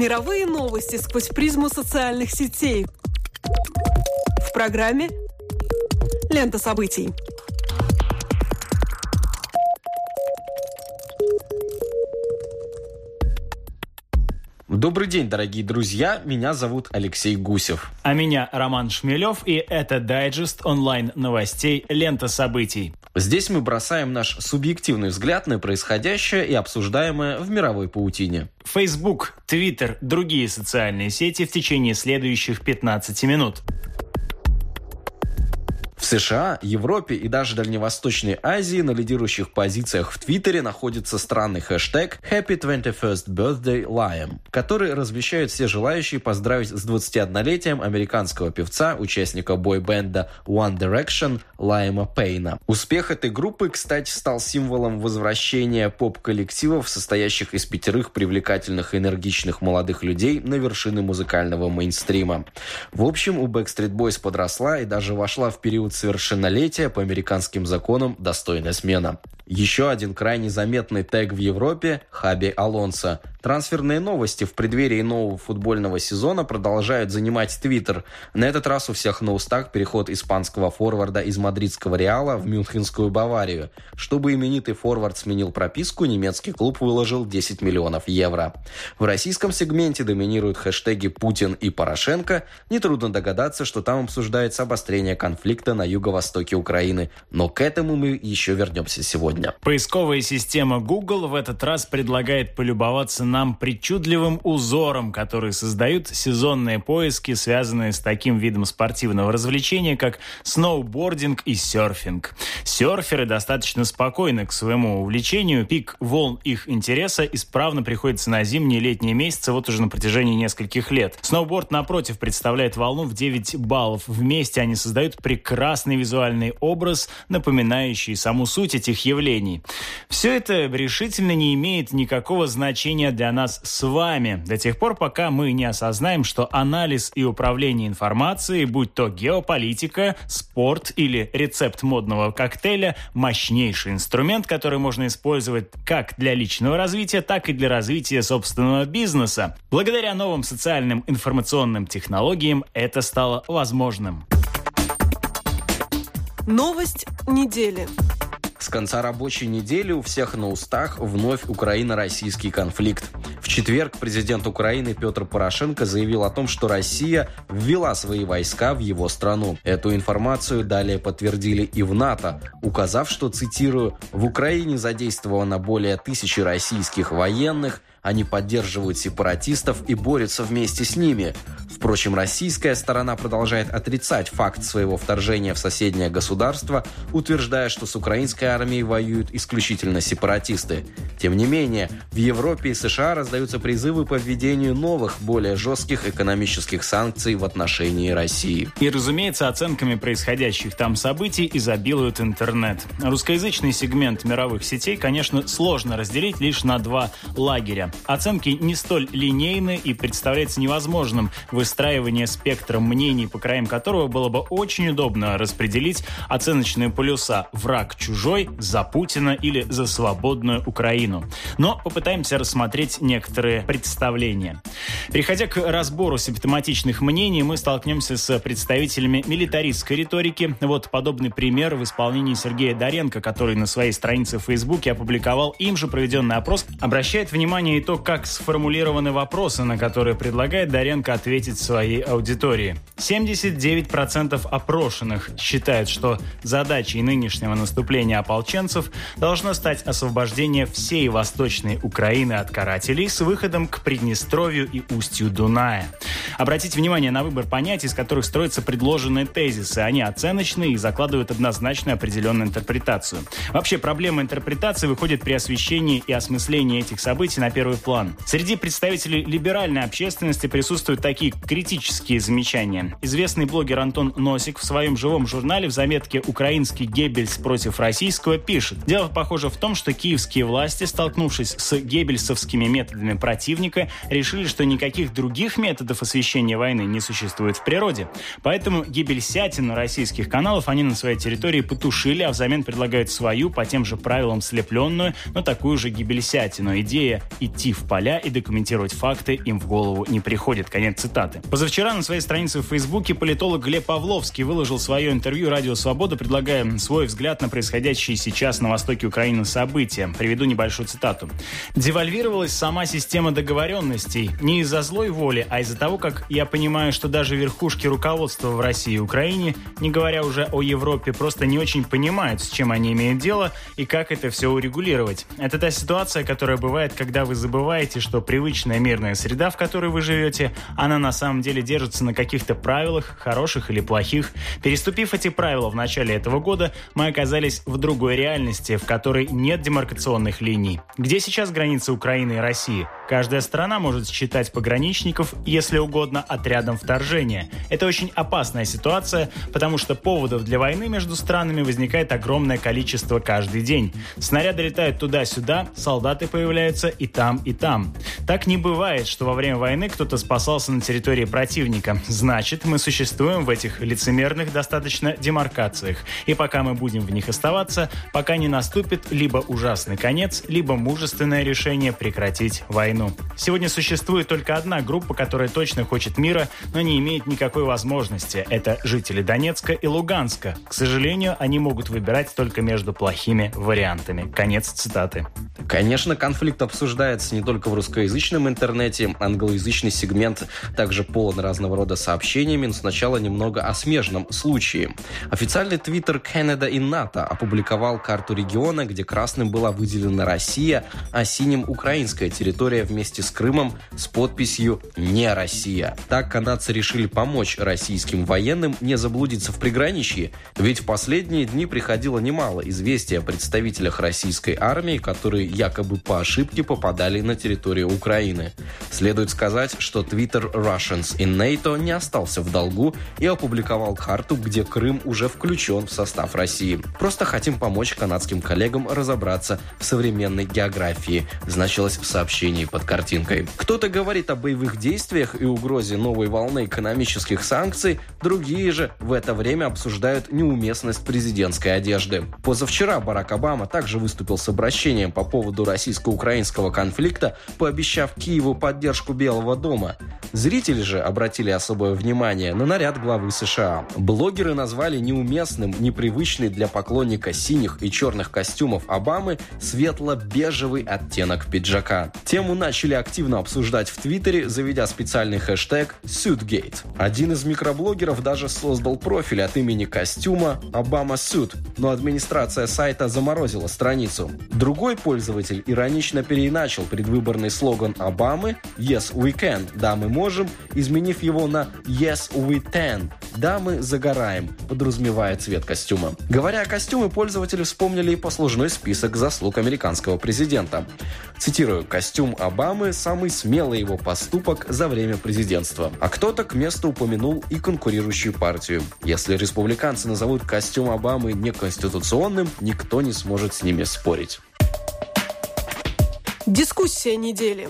Мировые новости сквозь призму социальных сетей. В программе «Лента событий». Добрый день, дорогие друзья. Меня зовут Алексей Гусев. А меня Роман Шмелев, и это дайджест онлайн новостей «Лента событий». Здесь мы бросаем наш субъективный взгляд на происходящее и обсуждаемое в мировой паутине. Facebook, Twitter, другие социальные сети в течение следующих 15 минут. США, Европе и даже Дальневосточной Азии на лидирующих позициях в Твиттере находится странный хэштег Happy 21st Birthday Liam, который размещают все желающие поздравить с 21-летием американского певца, участника бой-бенда One Direction Лайма Пейна. Успех этой группы, кстати, стал символом возвращения поп-коллективов, состоящих из пятерых привлекательных и энергичных молодых людей на вершины музыкального мейнстрима. В общем, у Backstreet Boys подросла и даже вошла в период совершеннолетия по американским законам достойная смена. Еще один крайне заметный тег в Европе – Хаби Алонсо. Трансферные новости в преддверии нового футбольного сезона продолжают занимать Твиттер. На этот раз у всех на устах переход испанского форварда из мадридского Реала в Мюнхенскую Баварию. Чтобы именитый форвард сменил прописку, немецкий клуб выложил 10 миллионов евро. В российском сегменте доминируют хэштеги «Путин» и «Порошенко». Нетрудно догадаться, что там обсуждается обострение конфликта на юго-востоке Украины. Но к этому мы еще вернемся сегодня. Поисковая система Google в этот раз предлагает полюбоваться нам причудливым узором, который создают сезонные поиски, связанные с таким видом спортивного развлечения, как сноубординг и серфинг. Серферы достаточно спокойны к своему увлечению. Пик волн их интереса исправно приходится на зимние и летние месяцы вот уже на протяжении нескольких лет. Сноуборд, напротив, представляет волну в 9 баллов. Вместе они создают прекрасный визуальный образ, напоминающий саму суть этих явлений. Все это решительно не имеет никакого значения для нас с вами, до тех пор, пока мы не осознаем, что анализ и управление информацией, будь то геополитика, спорт или рецепт модного коктейля, мощнейший инструмент, который можно использовать как для личного развития, так и для развития собственного бизнеса. Благодаря новым социальным информационным технологиям это стало возможным. Новость недели. С конца рабочей недели у всех на устах вновь Украино-российский конфликт. В четверг президент Украины Петр Порошенко заявил о том, что Россия ввела свои войска в его страну. Эту информацию далее подтвердили и в НАТО, указав, что, цитирую, «в Украине задействовано более тысячи российских военных, они поддерживают сепаратистов и борются вместе с ними. Впрочем, российская сторона продолжает отрицать факт своего вторжения в соседнее государство, утверждая, что с украинской армией воюют исключительно сепаратисты. Тем не менее, в Европе и США раздаются призывы по введению новых, более жестких экономических санкций в отношении России. И, разумеется, оценками происходящих там событий изобилует интернет. Русскоязычный сегмент мировых сетей, конечно, сложно разделить лишь на два лагеря. Оценки не столь линейны и представляется невозможным выстраивание спектра мнений, по краям которого было бы очень удобно распределить оценочные полюса «враг чужой», «за Путина» или «за свободную Украину». Но попытаемся рассмотреть некоторые представления. Переходя к разбору симптоматичных мнений, мы столкнемся с представителями милитаристской риторики. Вот подобный пример в исполнении Сергея Доренко, который на своей странице в Фейсбуке опубликовал им же проведенный опрос, обращает внимание и то, как сформулированы вопросы, на которые предлагает Доренко ответить своей аудитории. 79% опрошенных считают, что задачей нынешнего наступления ополченцев должно стать освобождение всей Восточной Украины от карателей с выходом к Приднестровью и устью Дуная. Обратите внимание на выбор понятий, из которых строятся предложенные тезисы. Они оценочные и закладывают однозначную определенную интерпретацию. Вообще, проблема интерпретации выходит при освещении и осмыслении этих событий на первый план. Среди представителей либеральной общественности присутствуют такие критические замечания. Известный блогер Антон Носик в своем живом журнале в заметке «Украинский Геббельс против российского» пишет. Дело, похоже, в том, что киевские власти столкнувшись с геббельсовскими методами противника, решили, что никаких других методов освещения войны не существует в природе. Поэтому гибельсятину российских каналов они на своей территории потушили, а взамен предлагают свою, по тем же правилам слепленную, но такую же гибельсятину. Идея идти в поля и документировать факты им в голову не приходит. Конец цитаты. Позавчера на своей странице в Фейсбуке политолог Глеб Павловский выложил свое интервью «Радио Свобода», предлагая свой взгляд на происходящие сейчас на востоке Украины события. Приведу небольшую цитату. «Девальвировалась сама система договоренностей не из-за злой воли, а из-за того, как я понимаю, что даже верхушки руководства в России и Украине, не говоря уже о Европе, просто не очень понимают, с чем они имеют дело и как это все урегулировать. Это та ситуация, которая бывает, когда вы забываете, что привычная мирная среда, в которой вы живете, она на самом деле держится на каких-то правилах, хороших или плохих. Переступив эти правила в начале этого года, мы оказались в другой реальности, в которой нет демаркационных линий. Где сейчас граница Украины и России? Каждая страна может считать пограничников, если угодно, отрядом вторжения. Это очень опасная ситуация, потому что поводов для войны между странами возникает огромное количество каждый день. Снаряды летают туда-сюда, солдаты появляются и там, и там. Так не бывает, что во время войны кто-то спасался на территории противника. Значит, мы существуем в этих лицемерных достаточно демаркациях. И пока мы будем в них оставаться, пока не наступит либо ужасный конец, либо мужественное решение прекратить войну. Сегодня существует только одна группа, которая точно хочет мира, но не имеет никакой возможности. Это жители Донецка и Луганска. К сожалению, они могут выбирать только между плохими вариантами. Конец цитаты. Конечно, конфликт обсуждается не только в русскоязычном интернете. Англоязычный сегмент также полон разного рода сообщениями, но сначала немного о смежном случае. Официальный твиттер Canada и НАТО опубликовал карту региона, где красным была выделена Россия, а синим украинская территория вместе с Крымом с подписью «Не Россия». Так канадцы решили помочь российским военным не заблудиться в приграничье, ведь в последние дни приходило немало известий о представителях российской армии, которые якобы по ошибке попадали на территорию Украины. Следует сказать, что Twitter Russians in NATO не остался в долгу и опубликовал карту, где Крым уже включен в состав России. Просто хотим помочь канадским коллегам разобраться в современной географии, значилось в сообщении под картинкой. Кто-то говорит о боевых действиях и угрозе новой волны экономических санкций, другие же в это время обсуждают неуместность президентской одежды. Позавчера Барак Обама также выступил с обращением по поводу российско-украинского конфликта, пообещав Киеву поддержку Белого дома. Зрители же обратили особое внимание на наряд главы США. Блогеры назвали неуместным, непривычный для поклонника синих и черных костюмов Обамы светло-бежевый оттенок пиджака. Тему начали активно обсуждать в Твиттере, заведя специальный хэштег «Suitgate». Один из микроблогеров даже создал профиль от имени костюма «Обама Suit», но администрация сайта заморозила страницу. Другой пользователь иронично переиначил предвыборный слоган Обамы «Yes, we can» – «Да, мы можем», изменив его на «Yes, we can» – «Да, мы загораем», подразумевая цвет костюма. Говоря о костюме, пользователи вспомнили и послужной список заслуг американского президента. Цитирую, «Костюм Обамы – самый смелый его поступок за время президентства». А кто-то к месту упомянул и конкурирующую партию. Если республиканцы назовут костюм Обамы неконституционным, никто не сможет с ними спорить. Дискуссия недели.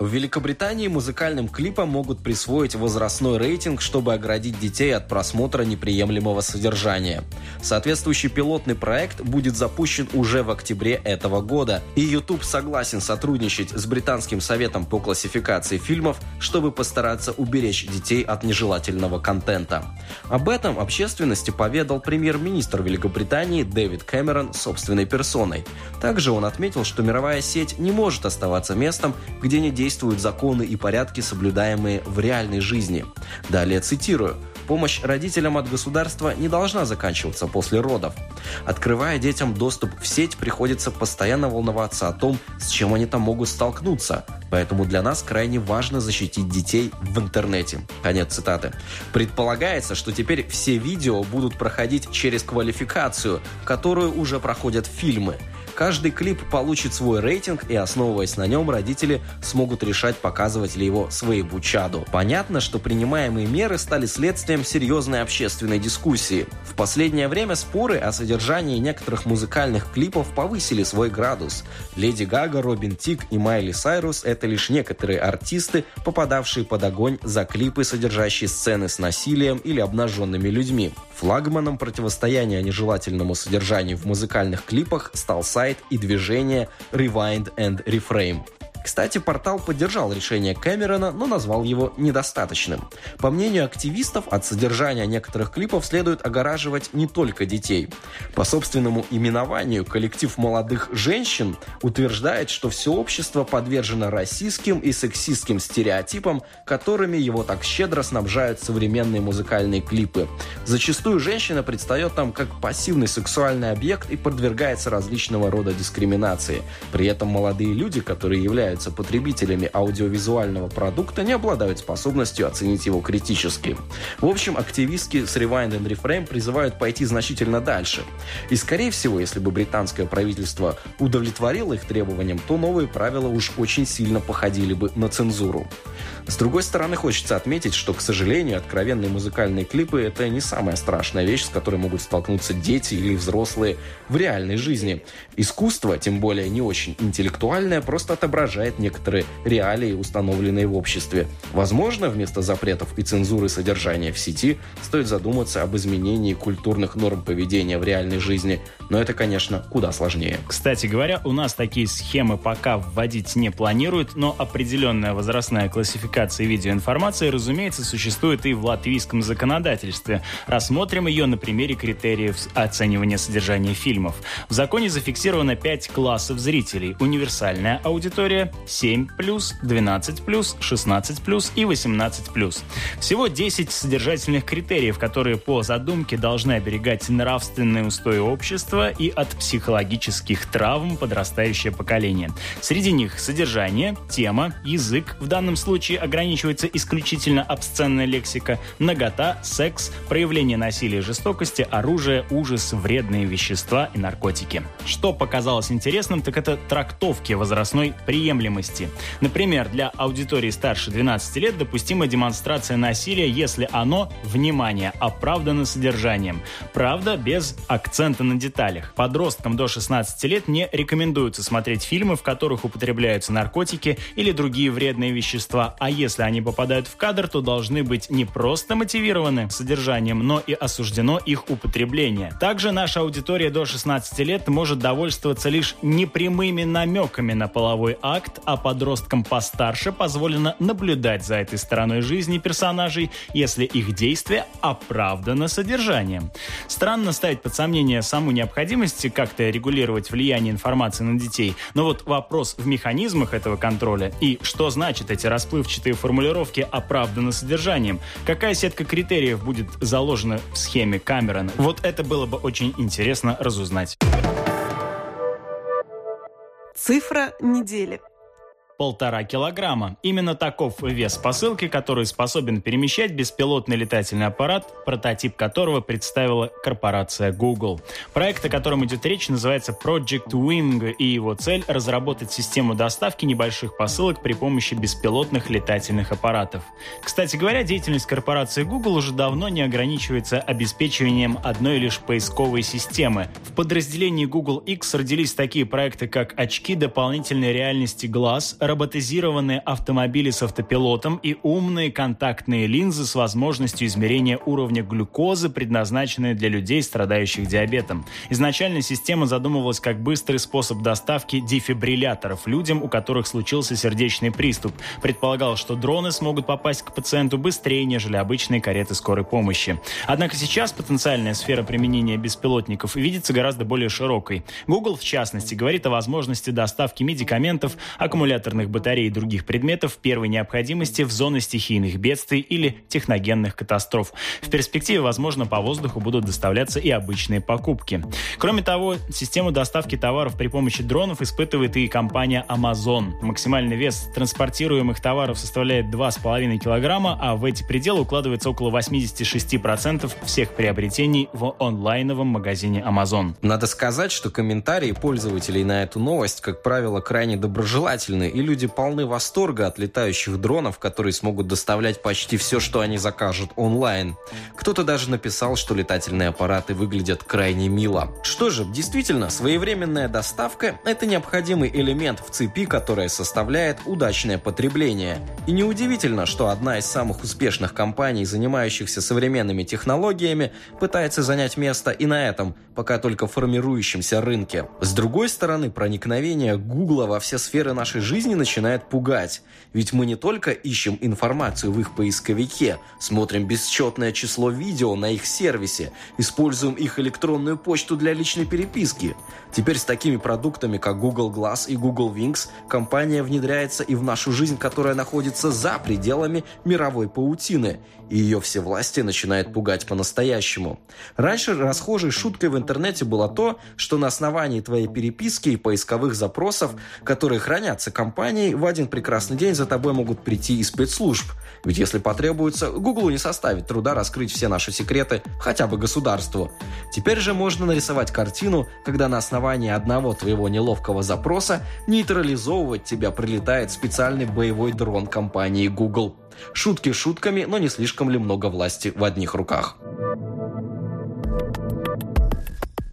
В Великобритании музыкальным клипам могут присвоить возрастной рейтинг, чтобы оградить детей от просмотра неприемлемого содержания. Соответствующий пилотный проект будет запущен уже в октябре этого года, и YouTube согласен сотрудничать с Британским советом по классификации фильмов, чтобы постараться уберечь детей от нежелательного контента. Об этом общественности поведал премьер-министр Великобритании Дэвид Кэмерон собственной персоной. Также он отметил, что мировая сеть не может оставаться местом, где не действует действуют законы и порядки, соблюдаемые в реальной жизни. Далее цитирую. Помощь родителям от государства не должна заканчиваться после родов. Открывая детям доступ в сеть, приходится постоянно волноваться о том, с чем они там могут столкнуться. Поэтому для нас крайне важно защитить детей в интернете. Конец цитаты. Предполагается, что теперь все видео будут проходить через квалификацию, которую уже проходят фильмы – Каждый клип получит свой рейтинг, и основываясь на нем, родители смогут решать, показывать ли его своему чаду. Понятно, что принимаемые меры стали следствием серьезной общественной дискуссии. В последнее время споры о содержании некоторых музыкальных клипов повысили свой градус. Леди Гага, Робин Тик и Майли Сайрус – это лишь некоторые артисты, попадавшие под огонь за клипы, содержащие сцены с насилием или обнаженными людьми. Флагманом противостояния нежелательному содержанию в музыкальных клипах стал сайт и движение Rewind and Reframe. Кстати, портал поддержал решение Кэмерона, но назвал его недостаточным. По мнению активистов, от содержания некоторых клипов следует огораживать не только детей. По собственному именованию коллектив молодых женщин утверждает, что все общество подвержено расистским и сексистским стереотипам, которыми его так щедро снабжают современные музыкальные клипы. Зачастую женщина предстает там как пассивный сексуальный объект и подвергается различного рода дискриминации. При этом молодые люди, которые являются являются потребителями аудиовизуального продукта, не обладают способностью оценить его критически. В общем, активистки с Rewind and Reframe призывают пойти значительно дальше. И, скорее всего, если бы британское правительство удовлетворило их требованиям, то новые правила уж очень сильно походили бы на цензуру. С другой стороны, хочется отметить, что, к сожалению, откровенные музыкальные клипы – это не самая страшная вещь, с которой могут столкнуться дети или взрослые в реальной жизни. Искусство, тем более не очень интеллектуальное, просто отображает некоторые реалии, установленные в обществе. Возможно, вместо запретов и цензуры содержания в сети стоит задуматься об изменении культурных норм поведения в реальной жизни, но это, конечно, куда сложнее. Кстати говоря, у нас такие схемы пока вводить не планируют, но определенная возрастная классификация видеоинформации, разумеется, существует и в латвийском законодательстве. Рассмотрим ее на примере критериев оценивания содержания фильмов. В законе зафиксировано 5 классов зрителей. Универсальная аудитория 7+, 12+, 16+, и 18+. Всего 10 содержательных критериев, которые по задумке должны оберегать нравственные устои общества и от психологических травм подрастающее поколение. Среди них содержание, тема, язык, в данном случае ограничивается исключительно обсценная лексика, нагота, секс, проявление насилия и жестокости, оружие, ужас, вредные вещества и наркотики. Что показалось интересным, так это трактовки возрастной приемлемости. Например, для аудитории старше 12 лет допустима демонстрация насилия, если оно, внимание, оправдано содержанием. Правда, без акцента на деталях. Подросткам до 16 лет не рекомендуется смотреть фильмы, в которых употребляются наркотики или другие вредные вещества, а если они попадают в кадр, то должны быть не просто мотивированы содержанием, но и осуждено их употребление. Также наша аудитория до 16 лет может довольствоваться лишь непрямыми намеками на половой акт, а подросткам постарше позволено наблюдать за этой стороной жизни персонажей, если их действия оправдано содержанием. Странно ставить под сомнение саму необходимость как-то регулировать влияние информации на детей, но вот вопрос в механизмах этого контроля и что значит эти расплывчатые формулировки оправданы содержанием. Какая сетка критериев будет заложена в схеме Камерона? Вот это было бы очень интересно разузнать. Цифра недели полтора килограмма. Именно таков вес посылки, который способен перемещать беспилотный летательный аппарат, прототип которого представила корпорация Google. Проект, о котором идет речь, называется Project Wing, и его цель – разработать систему доставки небольших посылок при помощи беспилотных летательных аппаратов. Кстати говоря, деятельность корпорации Google уже давно не ограничивается обеспечиванием одной лишь поисковой системы. В подразделении Google X родились такие проекты, как очки дополнительной реальности глаз, роботизированные автомобили с автопилотом и умные контактные линзы с возможностью измерения уровня глюкозы, предназначенные для людей, страдающих диабетом. Изначально система задумывалась как быстрый способ доставки дефибрилляторов людям, у которых случился сердечный приступ. Предполагал, что дроны смогут попасть к пациенту быстрее, нежели обычные кареты скорой помощи. Однако сейчас потенциальная сфера применения беспилотников видится гораздо более широкой. Google, в частности, говорит о возможности доставки медикаментов, аккумуляторных аккумуляторных батарей и других предметов первой необходимости в зоны стихийных бедствий или техногенных катастроф. В перспективе, возможно, по воздуху будут доставляться и обычные покупки. Кроме того, систему доставки товаров при помощи дронов испытывает и компания Amazon. Максимальный вес транспортируемых товаров составляет 2,5 килограмма, а в эти пределы укладывается около 86% всех приобретений в онлайновом магазине Amazon. Надо сказать, что комментарии пользователей на эту новость, как правило, крайне доброжелательны, и люди полны восторга от летающих дронов, которые смогут доставлять почти все, что они закажут онлайн. Кто-то даже написал, что летательные аппараты выглядят крайне мило. Что же, действительно, своевременная доставка – это необходимый элемент в цепи, которая составляет удачное потребление. И неудивительно, что одна из самых успешных компаний, занимающихся современными технологиями, пытается занять место и на этом, пока только формирующемся рынке. С другой стороны, проникновение Гугла во все сферы нашей жизни начинает пугать. Ведь мы не только ищем информацию в их поисковике, смотрим бесчетное число видео на их сервисе, используем их электронную почту для личной переписки. Теперь с такими продуктами, как Google Glass и Google Wings, компания внедряется и в нашу жизнь, которая находится за пределами мировой паутины. И ее все власти начинает пугать по-настоящему. Раньше расхожей шуткой в интернете было то, что на основании твоей переписки и поисковых запросов, которые хранятся компанией, в один прекрасный день за тобой могут прийти из спецслужб. Ведь если потребуется, Гуглу не составит труда раскрыть все наши секреты хотя бы государству. Теперь же можно нарисовать картину, когда на основании одного твоего неловкого запроса нейтрализовывать тебя прилетает специальный боевой дрон компании Google. Шутки шутками, но не слишком ли много власти в одних руках.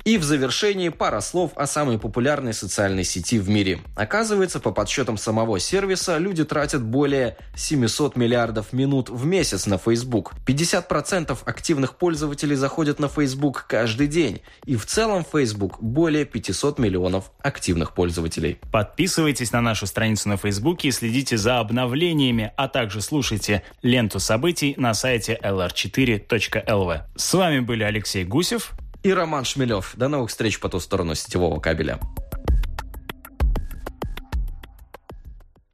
И в завершении пара слов о самой популярной социальной сети в мире. Оказывается, по подсчетам самого сервиса, люди тратят более 700 миллиардов минут в месяц на Facebook. 50% активных пользователей заходят на Facebook каждый день. И в целом Facebook более 500 миллионов активных пользователей. Подписывайтесь на нашу страницу на Facebook и следите за обновлениями, а также слушайте ленту событий на сайте lr4.lv. С вами были Алексей Гусев и Роман Шмелев. До новых встреч по ту сторону сетевого кабеля.